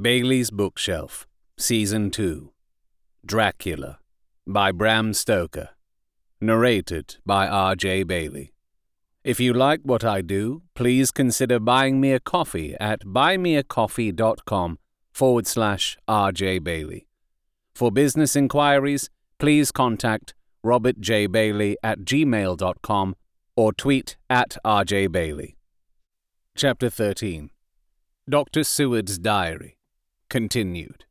Bailey's Bookshelf, Season 2 Dracula by Bram Stoker. Narrated by R.J. Bailey. If you like what I do, please consider buying me a coffee at buymeacoffee.com forward slash R.J. Bailey. For business inquiries, please contact Robert J. Bailey at gmail.com or tweet at R.J. Bailey. Chapter 13 Dr. Seward's Diary Continued.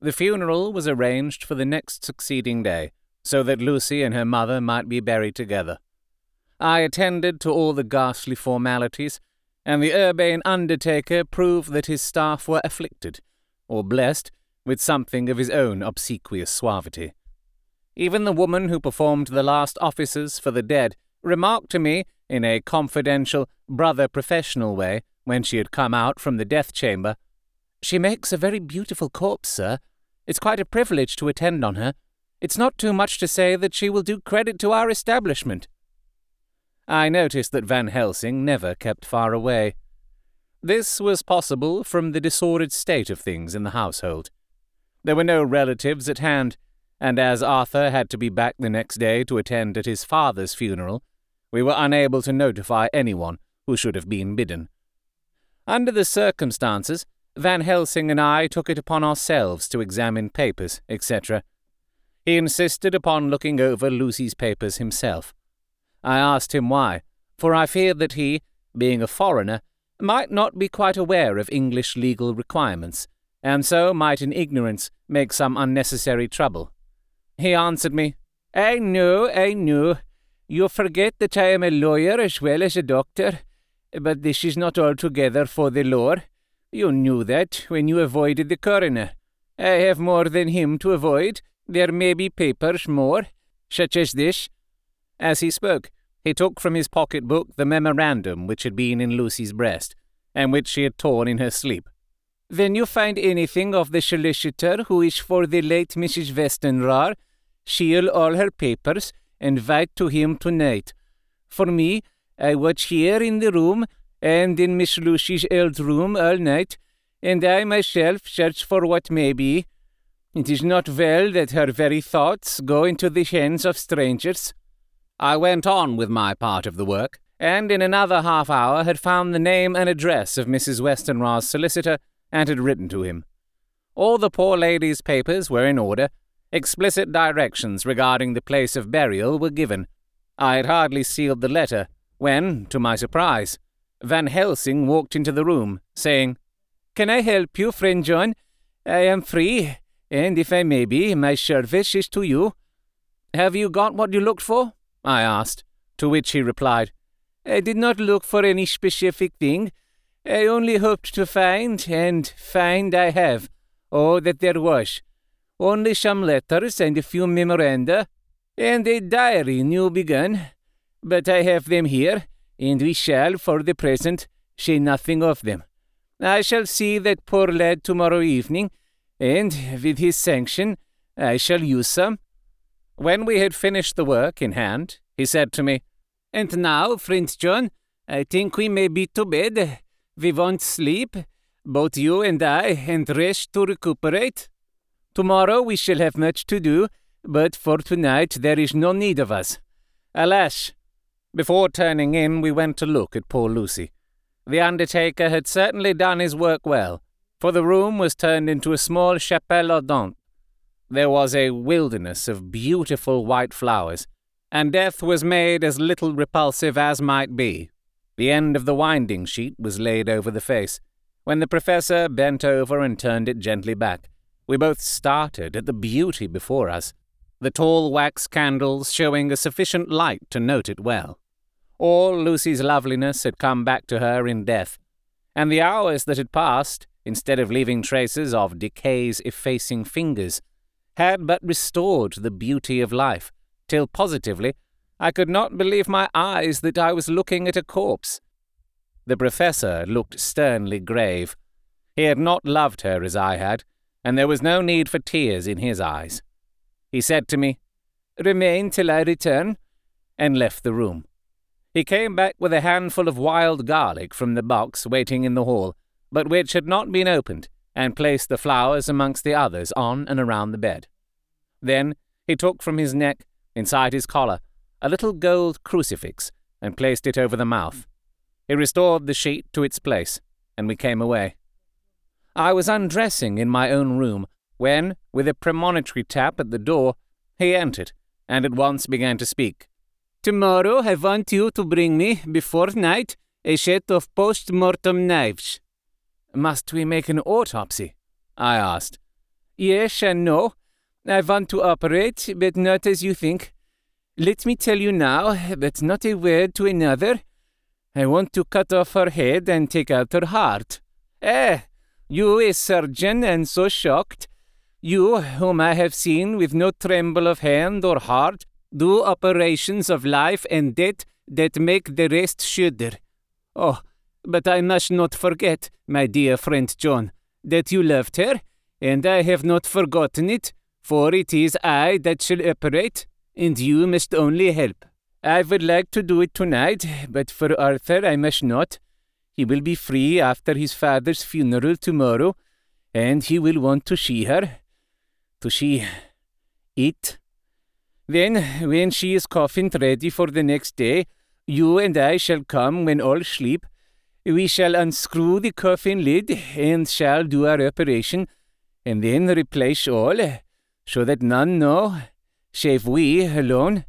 The funeral was arranged for the next succeeding day, so that Lucy and her mother might be buried together. I attended to all the ghastly formalities, and the urbane undertaker proved that his staff were afflicted, or blessed, with something of his own obsequious suavity. Even the woman who performed the last offices for the dead remarked to me, in a confidential, brother professional way, when she had come out from the death chamber, she makes a very beautiful corpse, sir. It's quite a privilege to attend on her. It's not too much to say that she will do credit to our establishment. I noticed that Van Helsing never kept far away. This was possible from the disordered state of things in the household. There were no relatives at hand, and as Arthur had to be back the next day to attend at his father's funeral, we were unable to notify anyone who should have been bidden. Under the circumstances, Van Helsing and I took it upon ourselves to examine papers, etc. He insisted upon looking over Lucy's papers himself. I asked him why, for I feared that he, being a foreigner, might not be quite aware of English legal requirements, and so might in ignorance make some unnecessary trouble. He answered me, eh, I know, I eh, know. You forget that I am a lawyer as well as a doctor, but this is not altogether for the law. You knew that when you avoided the coroner. I have more than him to avoid. There may be papers more, such as this. As he spoke, he took from his pocket book the memorandum which had been in Lucy's breast, and which she had torn in her sleep. When you find anything of the solicitor who is for the late Mrs. Westenra, seal all her papers and write to him tonight. For me, I watch here in the room and in Miss Lucy's old room all night, and I myself search for what may be. It is not well that her very thoughts go into the hands of strangers. I went on with my part of the work, and in another half hour had found the name and address of Mrs. Westenra's solicitor, and had written to him. All the poor lady's papers were in order. Explicit directions regarding the place of burial were given. I had hardly sealed the letter when, to my surprise, Van Helsing walked into the room, saying, Can I help you, friend John? I am free, and if I may be, my service is to you. Have you got what you looked for? I asked, to which he replied, I did not look for any specific thing. I only hoped to find, and find I have, all that there was. Only some letters and a few memoranda, and a diary new begun. But I have them here, and we shall, for the present, say nothing of them. I shall see that poor lad tomorrow evening, and, with his sanction, I shall use some. When we had finished the work in hand, he said to me, And now, friend John, I think we may be to bed. We want sleep, both you and I, and rest to recuperate. Tomorrow we shall have much to do, but for tonight there is no need of us. Alas, before turning in, we went to look at poor Lucy. The undertaker had certainly done his work well, for the room was turned into a small chapelle ardente. There was a wilderness of beautiful white flowers, and death was made as little repulsive as might be. The end of the winding sheet was laid over the face. When the professor bent over and turned it gently back, we both started at the beauty before us, the tall wax candles showing a sufficient light to note it well. All Lucy's loveliness had come back to her in death, and the hours that had passed, instead of leaving traces of decay's effacing fingers, had but restored the beauty of life, till positively I could not believe my eyes that I was looking at a corpse. The professor looked sternly grave. He had not loved her as I had, and there was no need for tears in his eyes. He said to me, Remain till I return, and left the room. He came back with a handful of wild garlic from the box waiting in the hall, but which had not been opened, and placed the flowers amongst the others on and around the bed. Then he took from his neck, inside his collar, a little gold crucifix, and placed it over the mouth. He restored the sheet to its place, and we came away. I was undressing in my own room when, with a premonitory tap at the door, he entered, and at once began to speak. Tomorrow I want you to bring me, before night, a set of post mortem knives. Must we make an autopsy? I asked. Yes and no. I want to operate, but not as you think. Let me tell you now, but not a word to another. I want to cut off her head and take out her heart. Eh, you a surgeon and so shocked? You, whom I have seen with no tremble of hand or heart, do operations of life and death that make the rest shudder. Oh, but I must not forget, my dear friend John, that you loved her, and I have not forgotten it, for it is I that shall operate, and you must only help. I would like to do it tonight, but for Arthur I must not. He will be free after his father's funeral tomorrow, and he will want to see her. To see it. Then, when she is coffined ready for the next day, you and I shall come when all sleep, we shall unscrew the coffin lid and shall do our operation, and then replace all, so that none know, save we alone.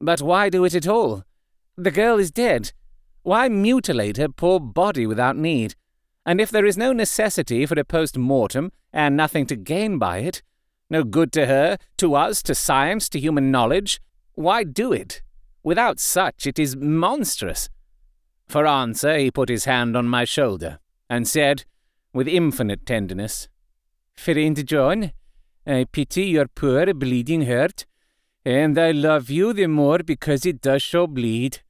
But why do it at all? The girl is dead. Why mutilate her poor body without need? And if there is no necessity for a post mortem, and nothing to gain by it, no good to her, to us, to science, to human knowledge, why do it? Without such, it is monstrous. For answer, he put his hand on my shoulder, and said, with infinite tenderness, Friend John, I pity your poor bleeding heart, and I love you the more because it does so bleed.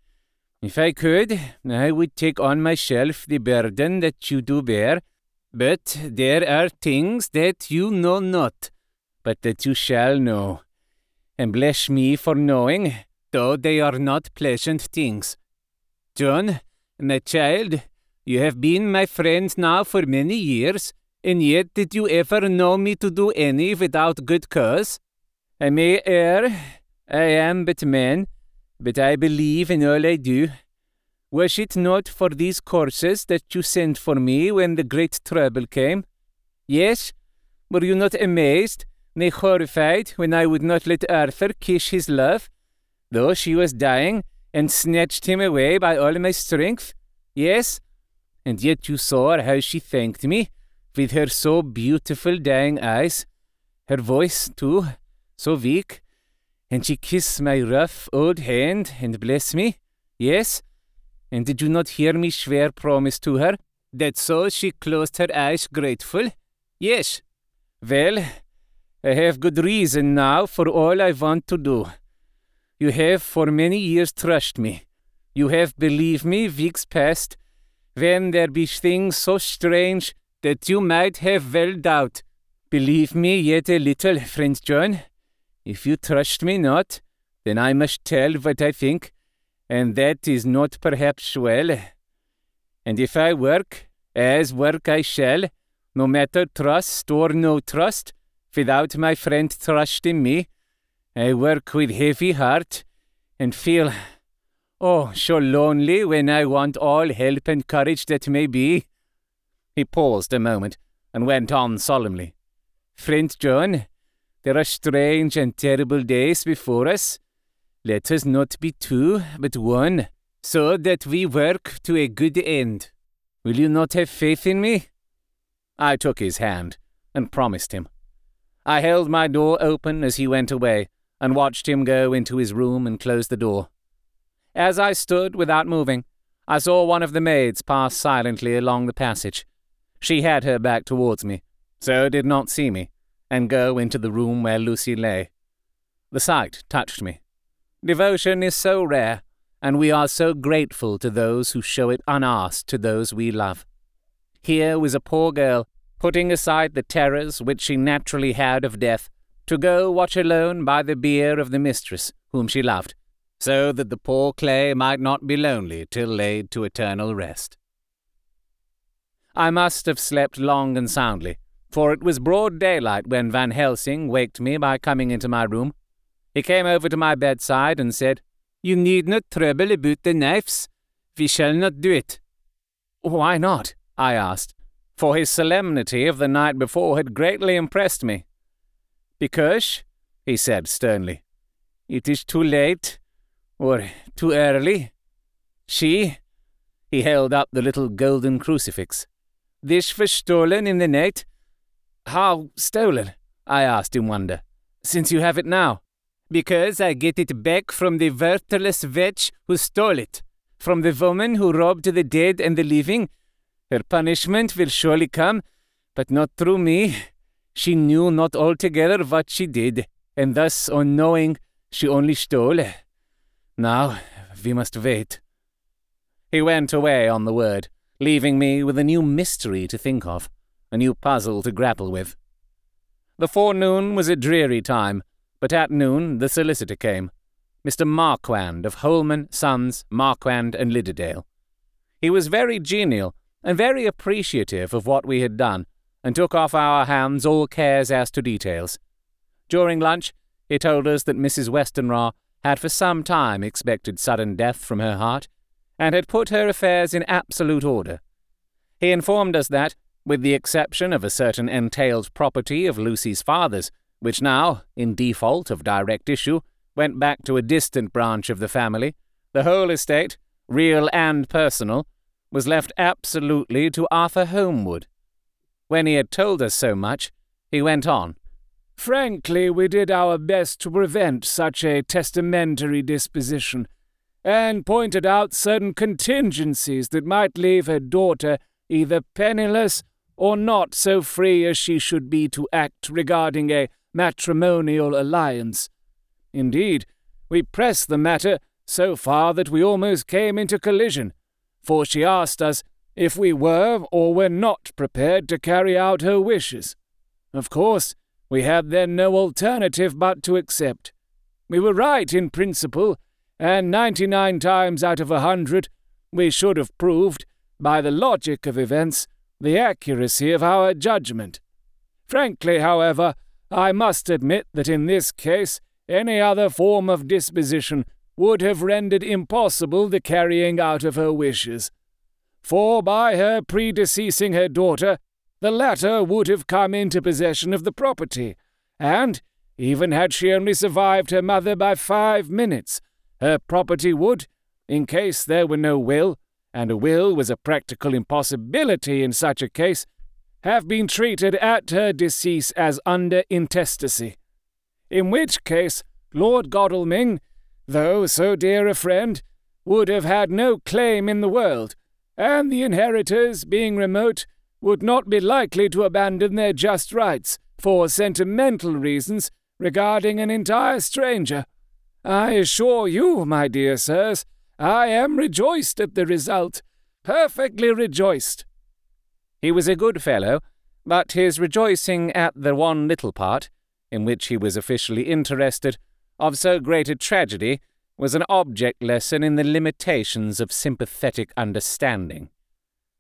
If I could, I would take on myself the burden that you do bear, but there are things that you know not, but that you shall know. And bless me for knowing, though they are not pleasant things. John, my child, you have been my friend now for many years, and yet did you ever know me to do any without good cause? I may err, I am but man, but I believe in all I do. Was it not for these courses that you sent for me when the great trouble came? Yes? Were you not amazed, nay horrified, when I would not let Arthur kiss his love, though she was dying, and snatched him away by all my strength? Yes? And yet you saw how she thanked me, with her so beautiful dying eyes, her voice, too, so weak, and she kissed my rough old hand and blessed me? Yes? And did you not hear me swear promise to her, that so she closed her eyes grateful? Yes. Well, I have good reason now for all I want to do. You have for many years trusted me. You have believed me weeks past, when there be things so strange that you might have well doubt. Believe me yet a little, friend John. If you trust me not, then I must tell what I think, and that is not perhaps well. And if I work, as work I shall, no matter trust or no trust, without my friend trusting me, I work with heavy heart and feel, oh, so lonely when I want all help and courage that may be. He paused a moment and went on solemnly. Friend John, there are strange and terrible days before us. Let us not be two, but one, so that we work to a good end. Will you not have faith in me? I took his hand and promised him. I held my door open as he went away and watched him go into his room and close the door. As I stood without moving, I saw one of the maids pass silently along the passage. She had her back towards me, so did not see me, and go into the room where Lucy lay. The sight touched me. Devotion is so rare, and we are so grateful to those who show it unasked to those we love. Here was a poor girl, putting aside the terrors which she naturally had of death, to go watch alone by the bier of the mistress whom she loved, so that the poor clay might not be lonely till laid to eternal rest. I must have slept long and soundly, for it was broad daylight when Van Helsing waked me by coming into my room. He came over to my bedside and said, You need not trouble about the knives. We shall not do it. Why not? I asked, for his solemnity of the night before had greatly impressed me. Because, he said sternly, it is too late, or too early. She, he held up the little golden crucifix. This was stolen in the night? How stolen? I asked in wonder. Since you have it now. Because I get it back from the worthless wretch who stole it, from the woman who robbed the dead and the living. Her punishment will surely come, but not through me. She knew not altogether what she did, and thus, unknowing, she only stole. Now, we must wait. He went away on the word leaving me with a new mystery to think of, a new puzzle to grapple with. The forenoon was a dreary time, but at noon the solicitor came, Mr. Marquand of Wholeman, Sons, Marquand and Lidderdale. He was very genial and very appreciative of what we had done, and took off our hands all cares as to details. During lunch, he told us that Mrs. Westenra had for some time expected sudden death from her heart, and had put her affairs in absolute order. He informed us that, with the exception of a certain entailed property of Lucy's father's, which now, in default of direct issue, went back to a distant branch of the family, the whole estate, real and personal, was left absolutely to Arthur Holmwood. When he had told us so much, he went on. Frankly, we did our best to prevent such a testamentary disposition, and pointed out certain contingencies that might leave her daughter either penniless or not so free as she should be to act regarding a matrimonial alliance. Indeed, we pressed the matter so far that we almost came into collision, for she asked us if we were or were not prepared to carry out her wishes. Of course, we had then no alternative but to accept. We were right in principle, and ninety nine times out of a hundred we should have proved, by the logic of events, the accuracy of our judgment. Frankly, however, I must admit that in this case any other form of disposition would have rendered impossible the carrying out of her wishes. For by her predeceasing her daughter, the latter would have come into possession of the property, and, even had she only survived her mother by five minutes, her property would, in case there were no will, and a will was a practical impossibility in such a case, have been treated at her decease as under intestacy. In which case, Lord Godalming, though so dear a friend, would have had no claim in the world, and the inheritors, being remote, would not be likely to abandon their just rights for sentimental reasons regarding an entire stranger. I assure you, my dear sirs, I am rejoiced at the result, perfectly rejoiced. He was a good fellow, but his rejoicing at the one little part, in which he was officially interested, of so great a tragedy, was an object lesson in the limitations of sympathetic understanding.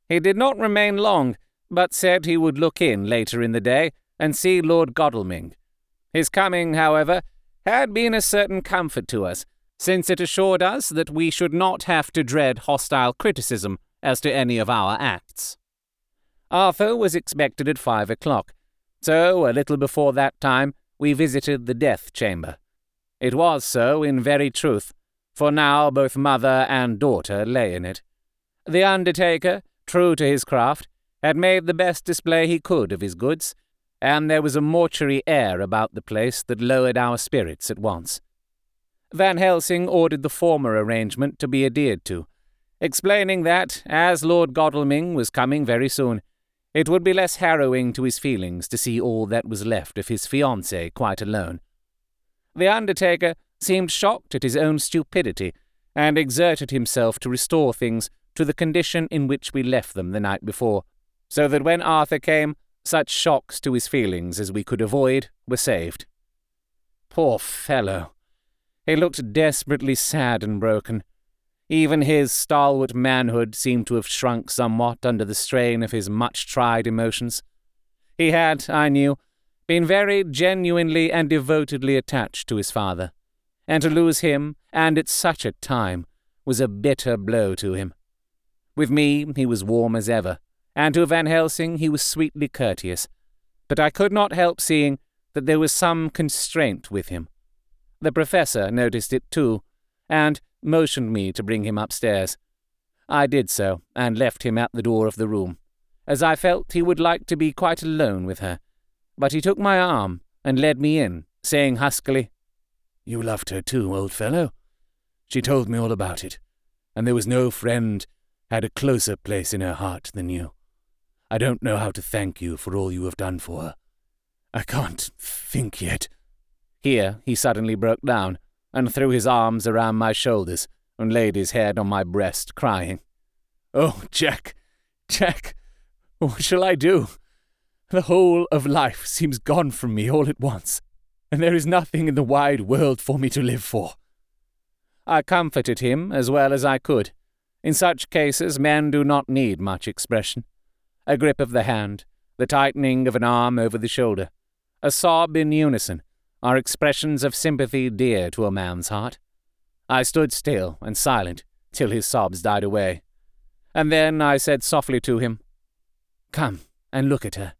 He did not remain long, but said he would look in later in the day and see Lord Godalming. His coming, however, had been a certain comfort to us, since it assured us that we should not have to dread hostile criticism as to any of our acts. Arthur was expected at five o'clock, so a little before that time we visited the death chamber. It was so in very truth, for now both mother and daughter lay in it. The undertaker, true to his craft, had made the best display he could of his goods, and there was a mortuary air about the place that lowered our spirits at once. Van Helsing ordered the former arrangement to be adhered to, explaining that, as Lord Godalming was coming very soon, it would be less harrowing to his feelings to see all that was left of his fiancée quite alone. The undertaker seemed shocked at his own stupidity, and exerted himself to restore things to the condition in which we left them the night before, so that when Arthur came, such shocks to his feelings as we could avoid were saved. Poor fellow! He looked desperately sad and broken. Even his stalwart manhood seemed to have shrunk somewhat under the strain of his much tried emotions. He had, I knew, been very genuinely and devotedly attached to his father, and to lose him, and at such a time, was a bitter blow to him. With me he was warm as ever, and to Van Helsing he was sweetly courteous, but I could not help seeing that there was some constraint with him. The professor noticed it too, and motioned me to bring him upstairs. I did so, and left him at the door of the room, as I felt he would like to be quite alone with her. But he took my arm and led me in, saying huskily, You loved her too, old fellow. She told me all about it, and there was no friend had a closer place in her heart than you. I don't know how to thank you for all you have done for her. I can't think yet. Here he suddenly broke down, and threw his arms around my shoulders, and laid his head on my breast, crying, Oh, Jack, Jack, what shall I do? The whole of life seems gone from me all at once, and there is nothing in the wide world for me to live for. I comforted him as well as I could. In such cases, men do not need much expression a grip of the hand, the tightening of an arm over the shoulder, a sob in unison, are expressions of sympathy dear to a man's heart. I stood still and silent till his sobs died away, and then I said softly to him, Come and look at her.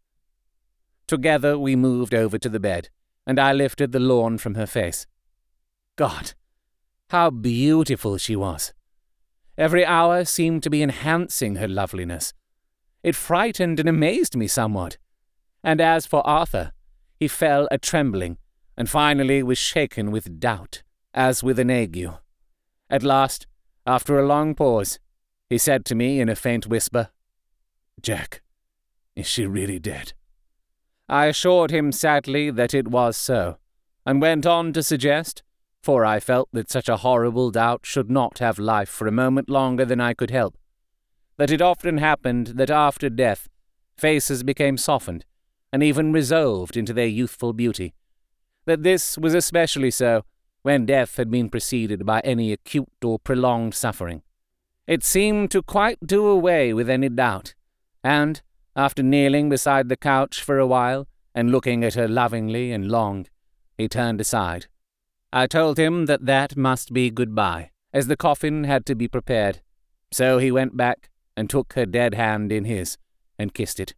Together we moved over to the bed, and I lifted the lawn from her face. God, how beautiful she was! Every hour seemed to be enhancing her loveliness. It frightened and amazed me somewhat. And as for Arthur, he fell a trembling, and finally was shaken with doubt, as with an ague. At last, after a long pause, he said to me in a faint whisper, Jack, is she really dead? I assured him sadly that it was so, and went on to suggest, for I felt that such a horrible doubt should not have life for a moment longer than I could help, that it often happened that after death faces became softened and even resolved into their youthful beauty, that this was especially so when death had been preceded by any acute or prolonged suffering. It seemed to quite do away with any doubt, and, after kneeling beside the couch for a while and looking at her lovingly and long, he turned aside. I told him that that must be good-bye, as the coffin had to be prepared. So he went back and took her dead hand in his, and kissed it,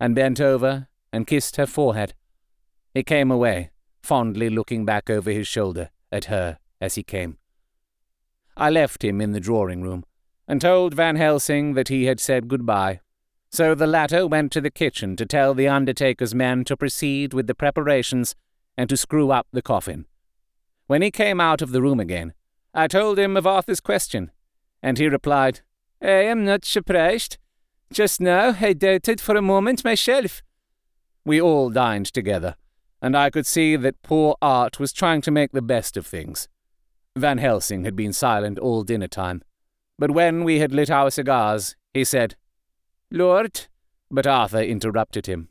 and bent over and kissed her forehead. He came away, fondly looking back over his shoulder at her as he came. I left him in the drawing room, and told Van Helsing that he had said good-bye. So the latter went to the kitchen to tell the undertaker's men to proceed with the preparations and to screw up the coffin. When he came out of the room again, I told him of Arthur's question, and he replied, I am not surprised. Just now I doubted for a moment myself. We all dined together, and I could see that poor Art was trying to make the best of things. Van Helsing had been silent all dinner time, but when we had lit our cigars, he said, Lord. But Arthur interrupted him.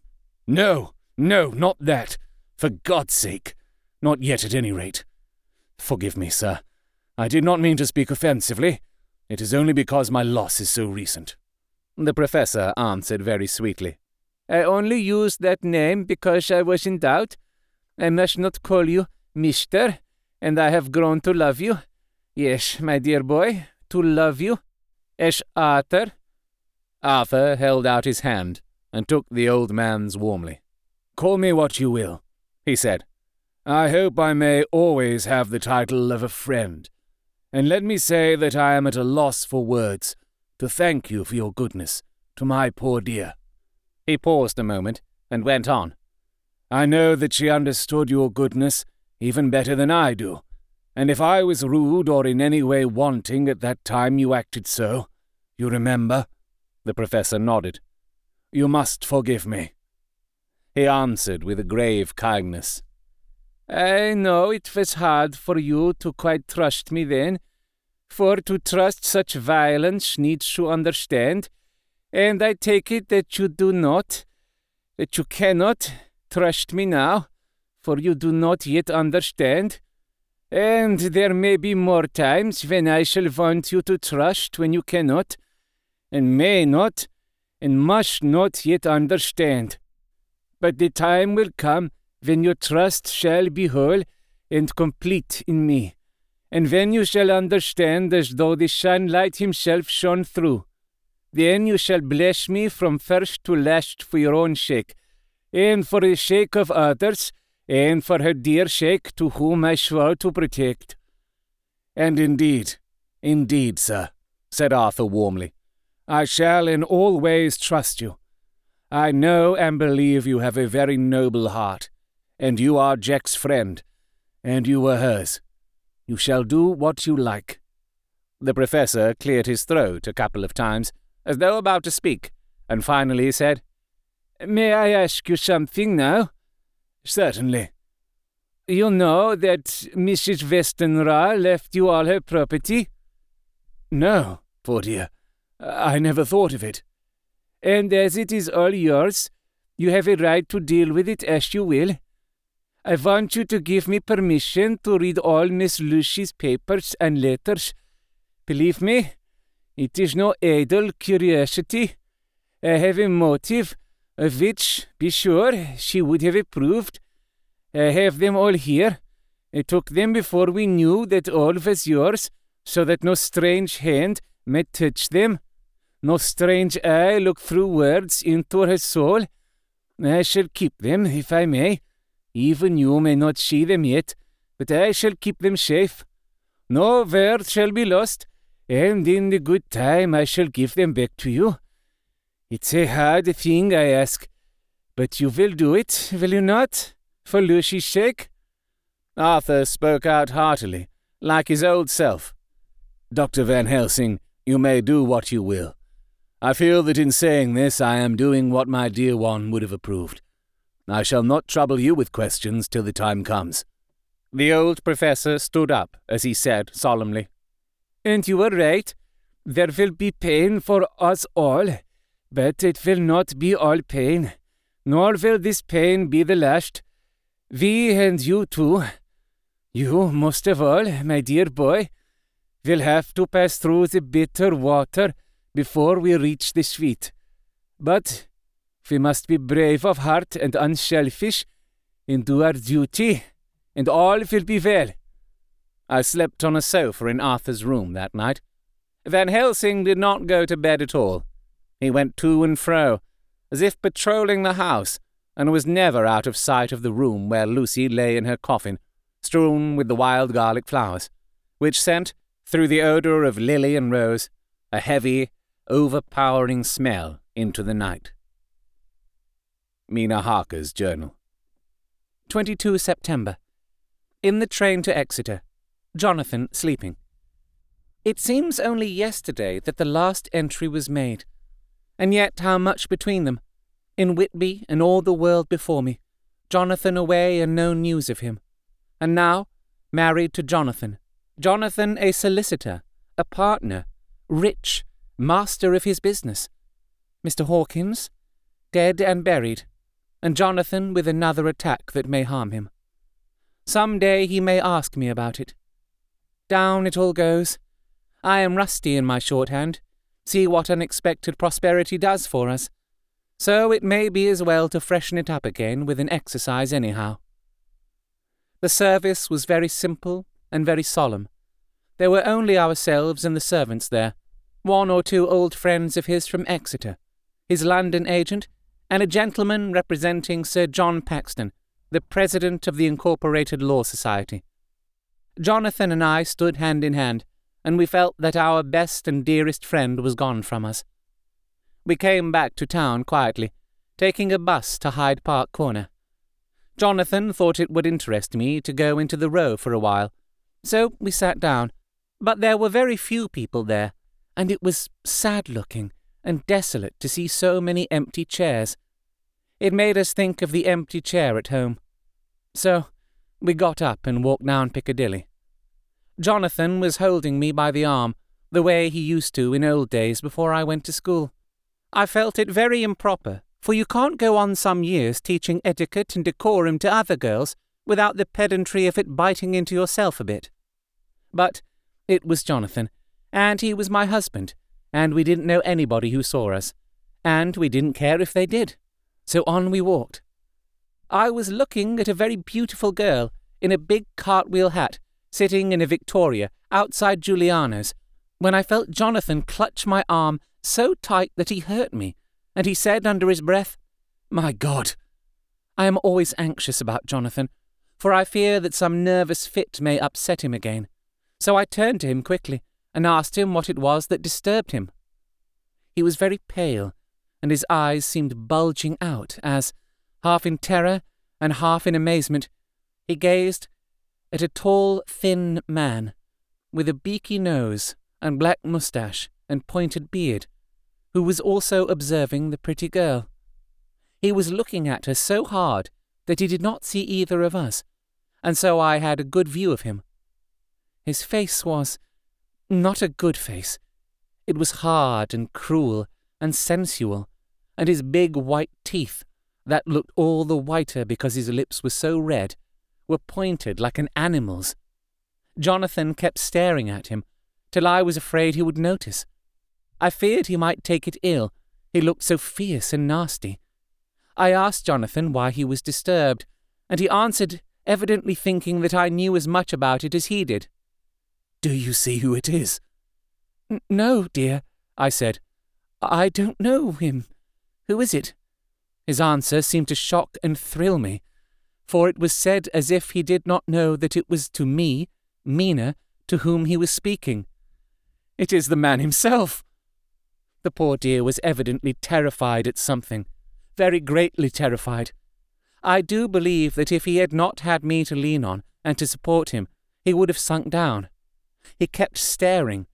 No, no, not that. For God's sake. Not yet, at any rate. Forgive me, sir. I did not mean to speak offensively. It is only because my loss is so recent. The professor answered very sweetly. I only used that name because I was in doubt. I must not call you Mister, and I have grown to love you. Yes, my dear boy, to love you. As Arthur. Arthur held out his hand and took the old man's warmly. Call me what you will, he said. I hope I may always have the title of a friend and let me say that I am at a loss for words to thank you for your goodness to my poor dear. He paused a moment and went on. I know that she understood your goodness even better than I do, and if I was rude or in any way wanting at that time you acted so, you remember? The professor nodded. You must forgive me. He answered with a grave kindness. I know it was hard for you to quite trust me then, for to trust such violence needs to understand, and I take it that you do not, that you cannot trust me now, for you do not yet understand. And there may be more times when I shall want you to trust when you cannot, and may not, and must not yet understand. But the time will come when your trust shall be whole and complete in me, and when you shall understand as though the sunlight himself shone through. Then you shall bless me from first to last for your own sake, and for the sake of others, and for her dear sake to whom I swore to protect. And indeed, indeed, sir, said Arthur warmly, I shall in all ways trust you. I know and believe you have a very noble heart, and you are Jack's friend, and you were hers. You shall do what you like. The professor cleared his throat a couple of times, as though about to speak, and finally said, May I ask you something now? Certainly. You know that Mrs. Westenra left you all her property? No, poor dear. I never thought of it. And as it is all yours, you have a right to deal with it as you will. I want you to give me permission to read all Miss Lucy's papers and letters. Believe me, it is no idle curiosity. I have a motive, of which, be sure, she would have approved. I have them all here. I took them before we knew that all was yours, so that no strange hand might touch them. No strange eye look through words into her soul. I shall keep them, if I may even you may not see them yet, but I shall keep them safe. No word shall be lost, and in the good time I shall give them back to you. It's a hard thing, I ask, but you will do it, will you not, for Lucy's sake? Arthur spoke out heartily, like his old self. Dr. Van Helsing, you may do what you will. I feel that in saying this I am doing what my dear one would have approved. I shall not trouble you with questions till the time comes. The old professor stood up as he said solemnly, And you are right. There will be pain for us all, but it will not be all pain, nor will this pain be the last. We and you too, you most of all, my dear boy, will have to pass through the bitter water before we reach the sweet. But we must be brave of heart and unselfish, and do our duty, and all will be well. I slept on a sofa in Arthur's room that night. Van Helsing did not go to bed at all. He went to and fro, as if patrolling the house, and was never out of sight of the room where Lucy lay in her coffin, strewn with the wild garlic flowers, which sent, through the odour of lily and rose, a heavy, overpowering smell into the night. Mina Harker's journal. 22 September. In the train to Exeter. Jonathan sleeping. It seems only yesterday that the last entry was made, and yet how much between them. In Whitby and all the world before me, Jonathan away and no news of him. And now, married to Jonathan. Jonathan a solicitor, a partner, rich, master of his business. Mr. Hawkins, dead and buried, and Jonathan with another attack that may harm him. Some day he may ask me about it. Down it all goes. I am rusty in my shorthand. See what unexpected prosperity does for us. So it may be as well to freshen it up again with an exercise anyhow. The service was very simple and very solemn. There were only ourselves and the servants there, one or two old friends of his from Exeter, his London agent, and a gentleman representing Sir John Paxton, the president of the Incorporated Law Society. Jonathan and I stood hand in hand, and we felt that our best and dearest friend was gone from us. We came back to town quietly, taking a bus to Hyde Park Corner. Jonathan thought it would interest me to go into the Row for a while, so we sat down. But there were very few people there, and it was sad looking and desolate to see so many empty chairs. It made us think of the empty chair at home. So we got up and walked down Piccadilly. Jonathan was holding me by the arm, the way he used to in old days before I went to school. I felt it very improper, for you can't go on some years teaching etiquette and decorum to other girls without the pedantry of it biting into yourself a bit. But it was Jonathan, and he was my husband, and we didn't know anybody who saw us, and we didn't care if they did. So on we walked. I was looking at a very beautiful girl in a big cartwheel hat, sitting in a Victoria outside Giuliano's, when I felt Jonathan clutch my arm so tight that he hurt me, and he said under his breath, My God! I am always anxious about Jonathan, for I fear that some nervous fit may upset him again. So I turned to him quickly and asked him what it was that disturbed him. He was very pale, and his eyes seemed bulging out as, half in terror and half in amazement, he gazed at a tall, thin man with a beaky nose and black moustache and pointed beard, who was also observing the pretty girl. He was looking at her so hard that he did not see either of us, and so I had a good view of him. His face was not a good face. It was hard and cruel and sensual, and his big white teeth, that looked all the whiter because his lips were so red, were pointed like an animal's. Jonathan kept staring at him, till I was afraid he would notice. I feared he might take it ill, he looked so fierce and nasty. I asked Jonathan why he was disturbed, and he answered, evidently thinking that I knew as much about it as he did. Do you see who it is? No, dear, I said. I don't know him. Who is it? His answer seemed to shock and thrill me, for it was said as if he did not know that it was to me, Mina, to whom he was speaking. It is the man himself. The poor dear was evidently terrified at something, very greatly terrified. I do believe that if he had not had me to lean on and to support him, he would have sunk down. He kept staring.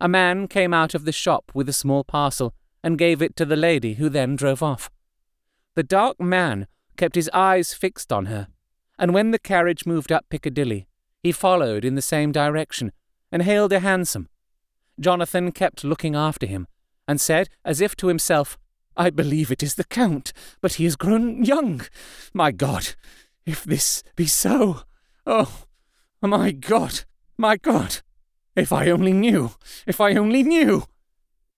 A man came out of the shop with a small parcel and gave it to the lady, who then drove off. The dark man kept his eyes fixed on her, and when the carriage moved up Piccadilly, he followed in the same direction and hailed a hansom. Jonathan kept looking after him, and said, as if to himself, I believe it is the Count, but he has grown young. My God, if this be so! Oh, my God, my God! If I only knew! If I only knew!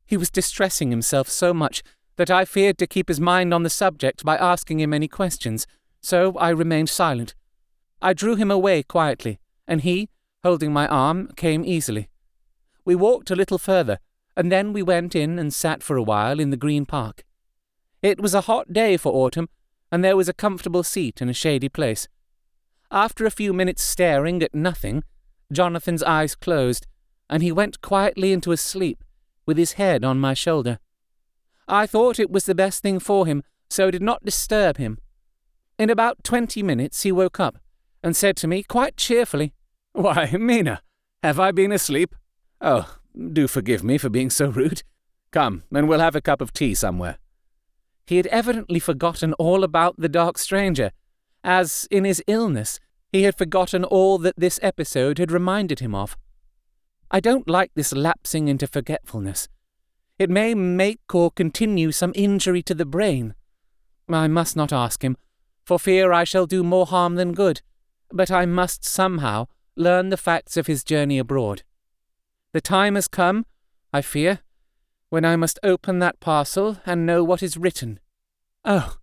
He was distressing himself so much that I feared to keep his mind on the subject by asking him any questions, so I remained silent. I drew him away quietly, and he, holding my arm, came easily. We walked a little further, and then we went in and sat for a while in the Green Park. It was a hot day for autumn, and there was a comfortable seat in a shady place. After a few minutes staring at nothing, Jonathan's eyes closed, and he went quietly into a sleep, with his head on my shoulder. I thought it was the best thing for him, so did not disturb him. In about twenty minutes he woke up, and said to me quite cheerfully, Why, Mina, have I been asleep? Oh, do forgive me for being so rude. Come, and we'll have a cup of tea somewhere. He had evidently forgotten all about the dark stranger, as, in his illness, he had forgotten all that this episode had reminded him of. I don't like this lapsing into forgetfulness. It may make or continue some injury to the brain. I must not ask him, for fear I shall do more harm than good, but I must somehow learn the facts of his journey abroad. The time has come, I fear, when I must open that parcel and know what is written. Oh,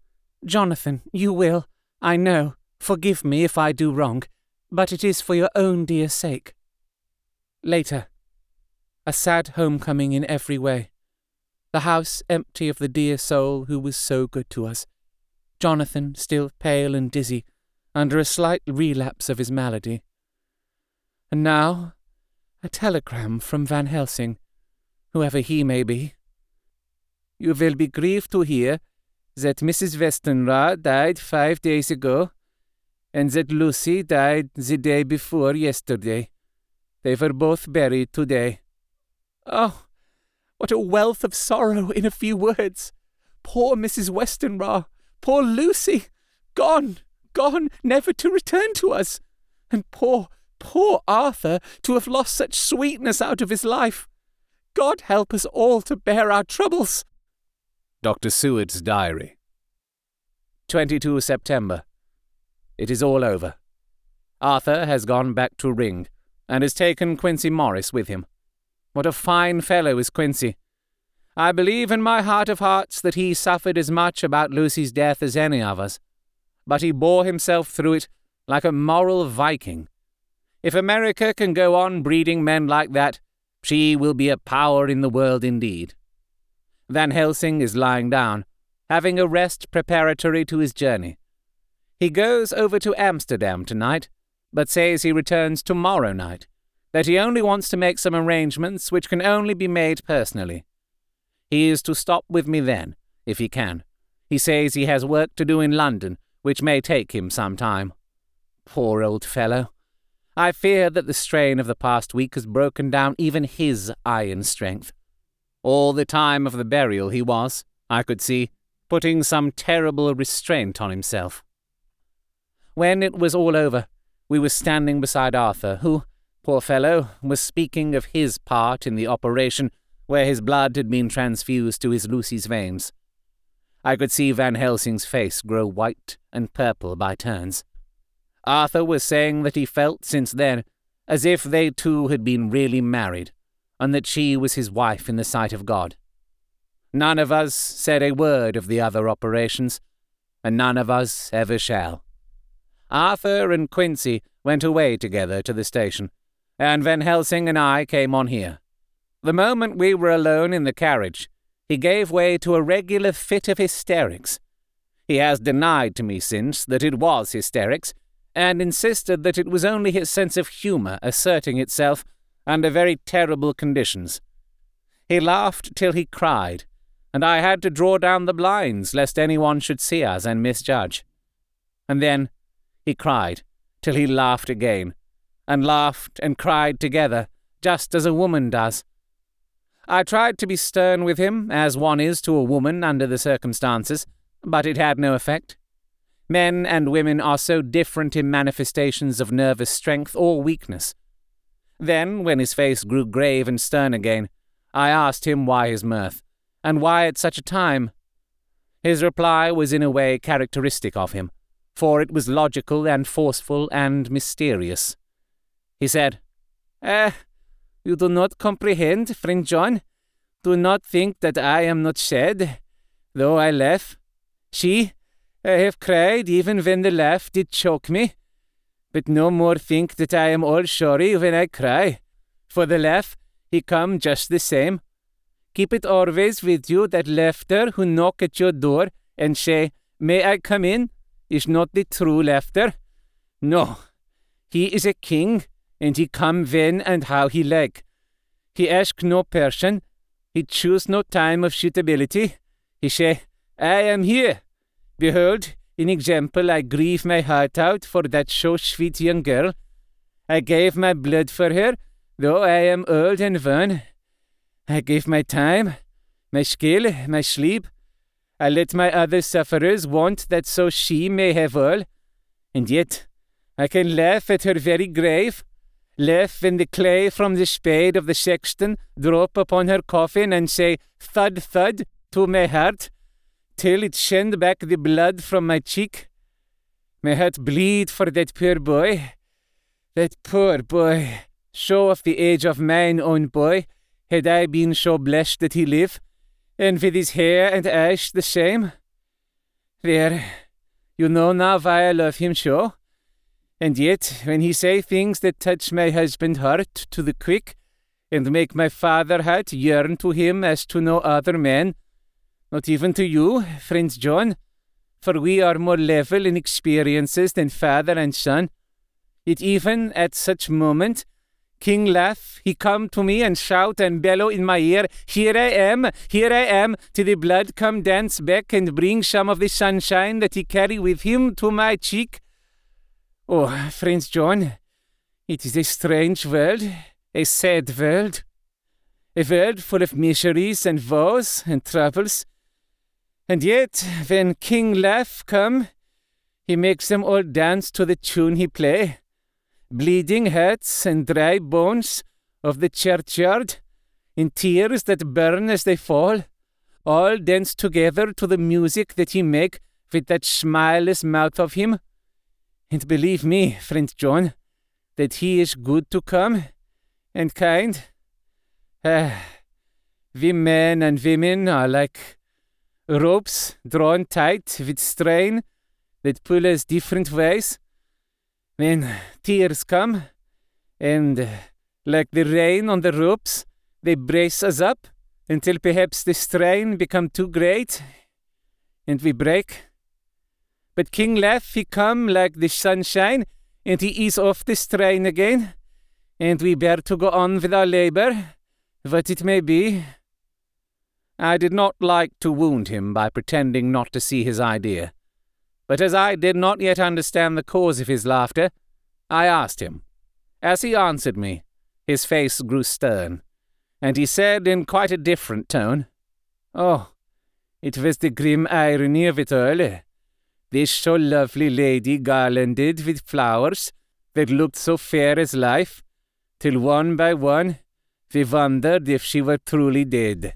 Jonathan, you will, I know, forgive me if I do wrong, but it is for your own dear sake. Later. A sad homecoming in every way the house empty of the dear soul who was so good to us. Jonathan still pale and dizzy, under a slight relapse of his malady. And now, a telegram from Van Helsing, whoever he may be. You will be grieved to hear that Mrs. Westenra died five days ago, and that Lucy died the day before yesterday. They were both buried today. Oh, what a wealth of sorrow in a few words! Poor Mrs. Westenra! Poor Lucy! Gone! Gone! Never to return to us! And poor, poor Arthur to have lost such sweetness out of his life! God help us all to bear our troubles! Dr. Seward's Diary 22 September. It is all over. Arthur has gone back to Ring, and has taken Quincey Morris with him. What a fine fellow is Quincey! I believe in my heart of hearts that he suffered as much about Lucy's death as any of us, but he bore himself through it like a moral Viking. If America can go on breeding men like that, she will be a power in the world indeed. Van Helsing is lying down, having a rest preparatory to his journey. He goes over to Amsterdam tonight, but says he returns tomorrow night, that he only wants to make some arrangements which can only be made personally. He is to stop with me then, if he can. He says he has work to do in London, which may take him some time. Poor old fellow. I fear that the strain of the past week has broken down even his iron strength. All the time of the burial he was, I could see, putting some terrible restraint on himself. When it was all over, we were standing beside Arthur, who, poor fellow, was speaking of his part in the operation where his blood had been transfused to his Lucy's veins. I could see Van Helsing's face grow white and purple by turns. Arthur was saying that he felt since then as if they two had been really married, and that she was his wife in the sight of God. None of us said a word of the other operations, and none of us ever shall. Arthur and Quincey went away together to the station, and Van Helsing and I came on here. The moment we were alone in the carriage, he gave way to a regular fit of hysterics. He has denied to me since that it was hysterics, and insisted that it was only his sense of humour asserting itself under very terrible conditions. He laughed till he cried, and I had to draw down the blinds lest anyone should see us and misjudge. And then he cried, till he laughed again, and laughed and cried together, just as a woman does. I tried to be stern with him, as one is to a woman under the circumstances, but it had no effect. Men and women are so different in manifestations of nervous strength or weakness. Then, when his face grew grave and stern again, I asked him why his mirth, and why at such a time. His reply was in a way characteristic of him for it was logical and forceful and mysterious. He said, Eh, you do not comprehend, friend John. Do not think that I am not sad, though I laugh. She, I have cried even when the laugh did choke me. But no more think that I am all sorry when I cry. For the laugh, he come just the same. Keep it always with you that laughter who knock at your door and say, May I come in? Is not the true laughter. No, he is a king, and he come when and how he like. He ask no person, he choose no time of suitability. He say, I am here. Behold, in example, I grieve my heart out for that so sweet young girl. I gave my blood for her, though I am old and worn. I gave my time, my skill, my sleep, I let my other sufferers want that so she may have all. And yet, I can laugh at her very grave, laugh when the clay from the spade of the sexton drop upon her coffin and say thud thud to my heart, till it send back the blood from my cheek. My heart bleed for that poor boy. That poor boy. Show of the age of mine own boy, had I been so blessed that he live, and with his hair and eyes the same. There, you know now why I love him so. And yet, when he say things that touch my husband heart to the quick, and make my father heart yearn to him as to no other man, not even to you, friend John, for we are more level in experiences than father and son, yet even at such moment King laugh, he come to me and shout and bellow in my ear, Here I am, here I am, till the blood come dance back and bring some of the sunshine that he carry with him to my cheek. Oh, friends John, it is a strange world, a sad world, a world full of miseries and woes and troubles. And yet, when King Laugh come, he makes them all dance to the tune he play bleeding heads and dry bones of the churchyard, in tears that burn as they fall, all dance together to the music that he make with that smileless mouth of him. And believe me, friend John, that he is good to come and kind. Ah, we men and women are like ropes drawn tight with strain that pull us different ways. When tears come, and like the rain on the ropes, they brace us up until perhaps the strain become too great, and we break. But King Laugh he come like the sunshine, and he ease off the strain again, and we bear to go on with our labour, what it may be. I did not like to wound him by pretending not to see his idea, but as I did not yet understand the cause of his laughter, I asked him. As he answered me, his face grew stern, and he said in quite a different tone, Oh, it was the grim irony of it all. This so lovely lady garlanded with flowers that looked so fair as life, till one by one we wondered if she were truly dead.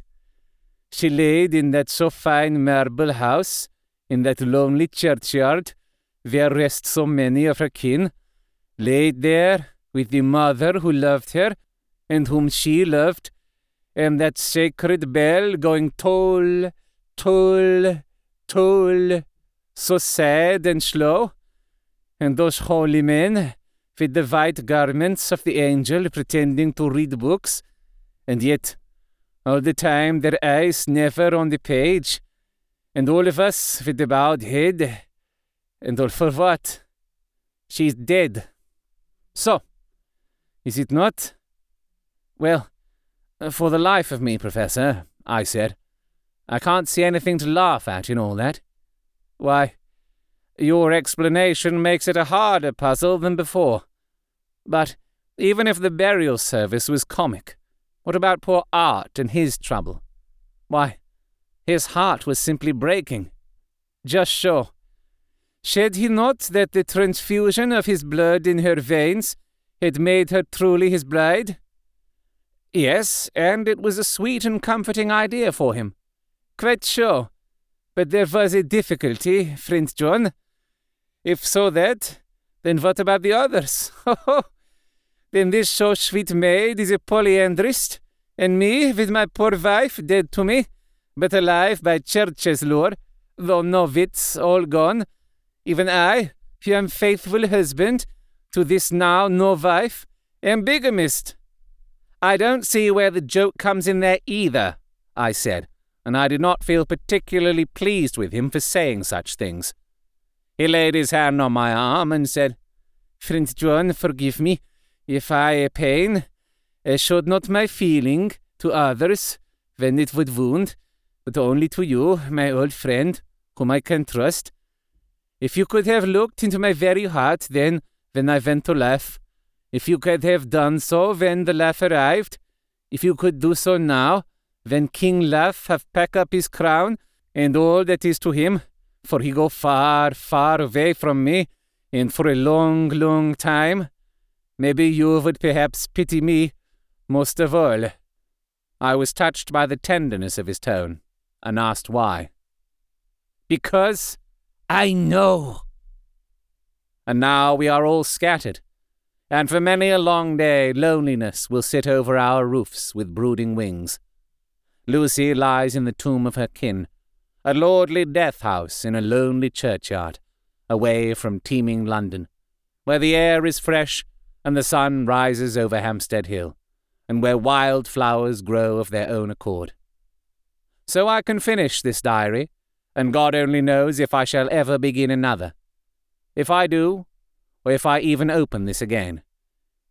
She laid in that so fine marble house, in that lonely churchyard, where rest so many of her kin, laid there with the mother who loved her, and whom she loved, and that sacred bell going toll, toll, toll, so sad and slow, and those holy men with the white garments of the angel pretending to read books, and yet all the time their eyes never on the page, and all of us with the bowed head, and all for what? She's dead. So, is it not? Well, uh, for the life of me, Professor, I said, I can't see anything to laugh at in all that. Why, your explanation makes it a harder puzzle than before. But even if the burial service was comic, what about poor Art and his trouble? Why, his heart was simply breaking. Just so. Said he not that the transfusion of his blood in her veins had made her truly his bride? Yes, and it was a sweet and comforting idea for him. Quite sure. But there was a difficulty, friend John. If so that, then what about the others? then this so sweet maid is a polyandrist, and me, with my poor wife dead to me, but alive by church's Lure, though no wits, all gone, even I, who am faithful husband to this now no wife, am bigamist. I don't see where the joke comes in there either, I said, and I did not feel particularly pleased with him for saying such things. He laid his hand on my arm and said, Friend John, forgive me if I pain, I showed not my feeling to others when it would wound, but only to you, my old friend, whom I can trust. If you could have looked into my very heart then, when I went to laugh, if you could have done so when the laugh arrived, if you could do so now, when King Laugh have packed up his crown and all that is to him, for he go far, far away from me, and for a long, long time, maybe you would perhaps pity me most of all. I was touched by the tenderness of his tone, and asked why. Because I know. And now we are all scattered, and for many a long day loneliness will sit over our roofs with brooding wings. Lucy lies in the tomb of her kin, a lordly death house in a lonely churchyard, away from teeming London, where the air is fresh and the sun rises over Hampstead Hill, and where wild flowers grow of their own accord. So I can finish this diary, and God only knows if I shall ever begin another. If I do, or if I even open this again,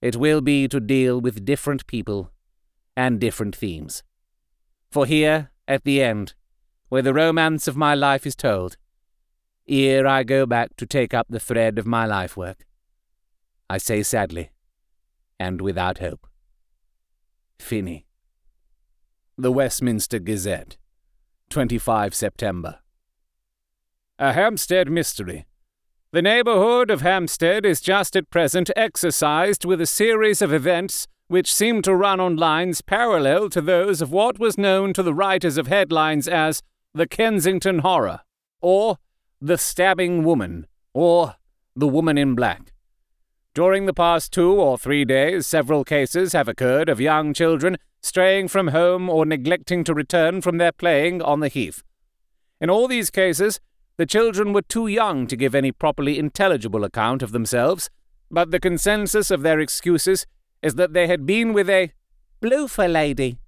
it will be to deal with different people and different themes. For here, at the end, where the romance of my life is told. Ere I go back to take up the thread of my life work, I say sadly, and without hope. Finis. The Westminster Gazette, 25 September. A Hampstead Mystery. The neighbourhood of Hampstead is just at present exercised with a series of events which seem to run on lines parallel to those of what was known to the writers of headlines as the Kensington Horror, or The Stabbing Woman, or The Woman in Black. During the past two or three days, several cases have occurred of young children straying from home or neglecting to return from their playing on the heath. In all these cases, the children were too young to give any properly intelligible account of themselves, but the consensus of their excuses is that they had been with a bloofer lady.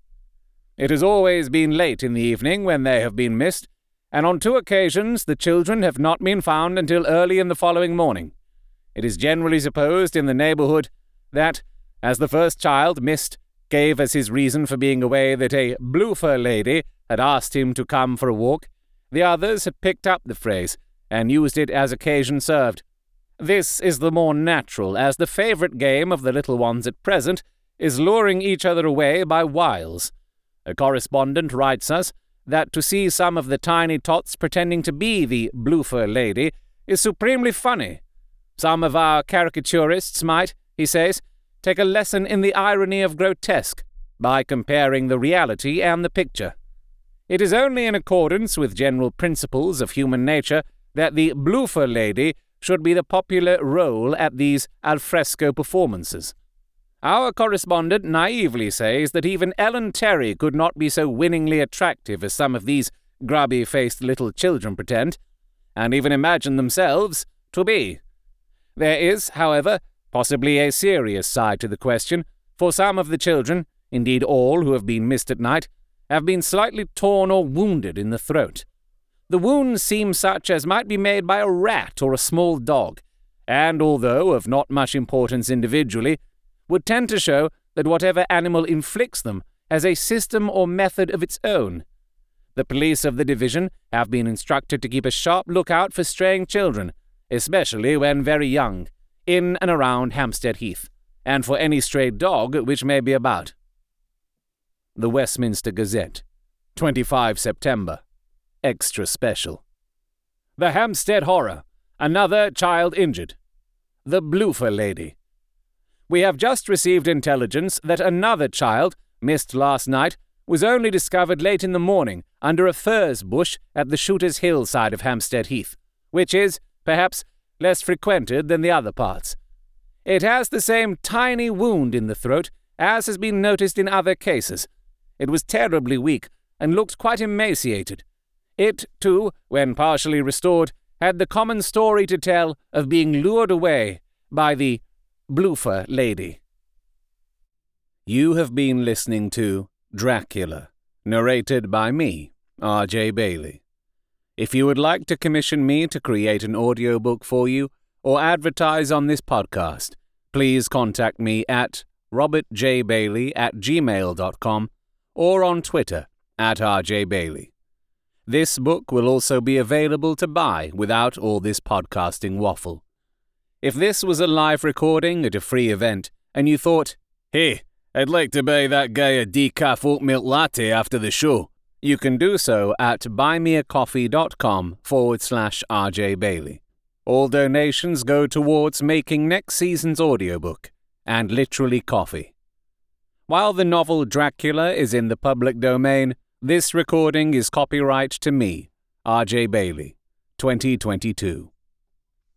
It has always been late in the evening when they have been missed, and on two occasions the children have not been found until early in the following morning. It is generally supposed in the neighbourhood that, as the first child missed gave as his reason for being away that a bloofer lady had asked him to come for a walk, the others had picked up the phrase and used it as occasion served. This is the more natural, as the favourite game of the little ones at present is luring each other away by wiles. A correspondent writes us that to see some of the tiny tots pretending to be the bloofer lady is supremely funny. Some of our caricaturists might, he says, take a lesson in the irony of grotesque by comparing the reality and the picture. It is only in accordance with general principles of human nature that the bloofer lady should be the popular role at these alfresco performances. Our correspondent naively says that even Ellen Terry could not be so winningly attractive as some of these grubby faced little children pretend, and even imagine themselves to be. There is, however, possibly a serious side to the question, for some of the children, indeed all who have been missed at night, have been slightly torn or wounded in the throat. The wounds seem such as might be made by a rat or a small dog, and although of not much importance individually, would tend to show that whatever animal inflicts them has a system or method of its own. The police of the division have been instructed to keep a sharp lookout for straying children, especially when very young, in and around Hampstead Heath, and for any stray dog which may be about. The Westminster Gazette, 25 September. Extra Special. The Hampstead Horror. Another child injured. The Bloofer Lady. We have just received intelligence that another child, missed last night, was only discovered late in the morning under a furze bush at the Shooter's Hill side of Hampstead Heath, which is, perhaps, less frequented than the other parts. It has the same tiny wound in the throat as has been noticed in other cases. It was terribly weak and looked quite emaciated. It, too, when partially restored, had the common story to tell of being lured away by the Bloofer Lady. You have been listening to Dracula, narrated by me, R.J. Bailey. If you would like to commission me to create an audiobook for you or advertise on this podcast, please contact me at robertjbailey at gmail.com or on Twitter at rjbailey. This book will also be available to buy without all this podcasting waffle. If this was a live recording at a free event, and you thought, hey, I'd like to buy that guy a decaf oat milk latte after the show, you can do so at buymeacoffee.com forward slash RJ Bailey. All donations go towards making next season's audiobook, and literally coffee. While the novel Dracula is in the public domain, this recording is copyright to me, RJ Bailey, 2022.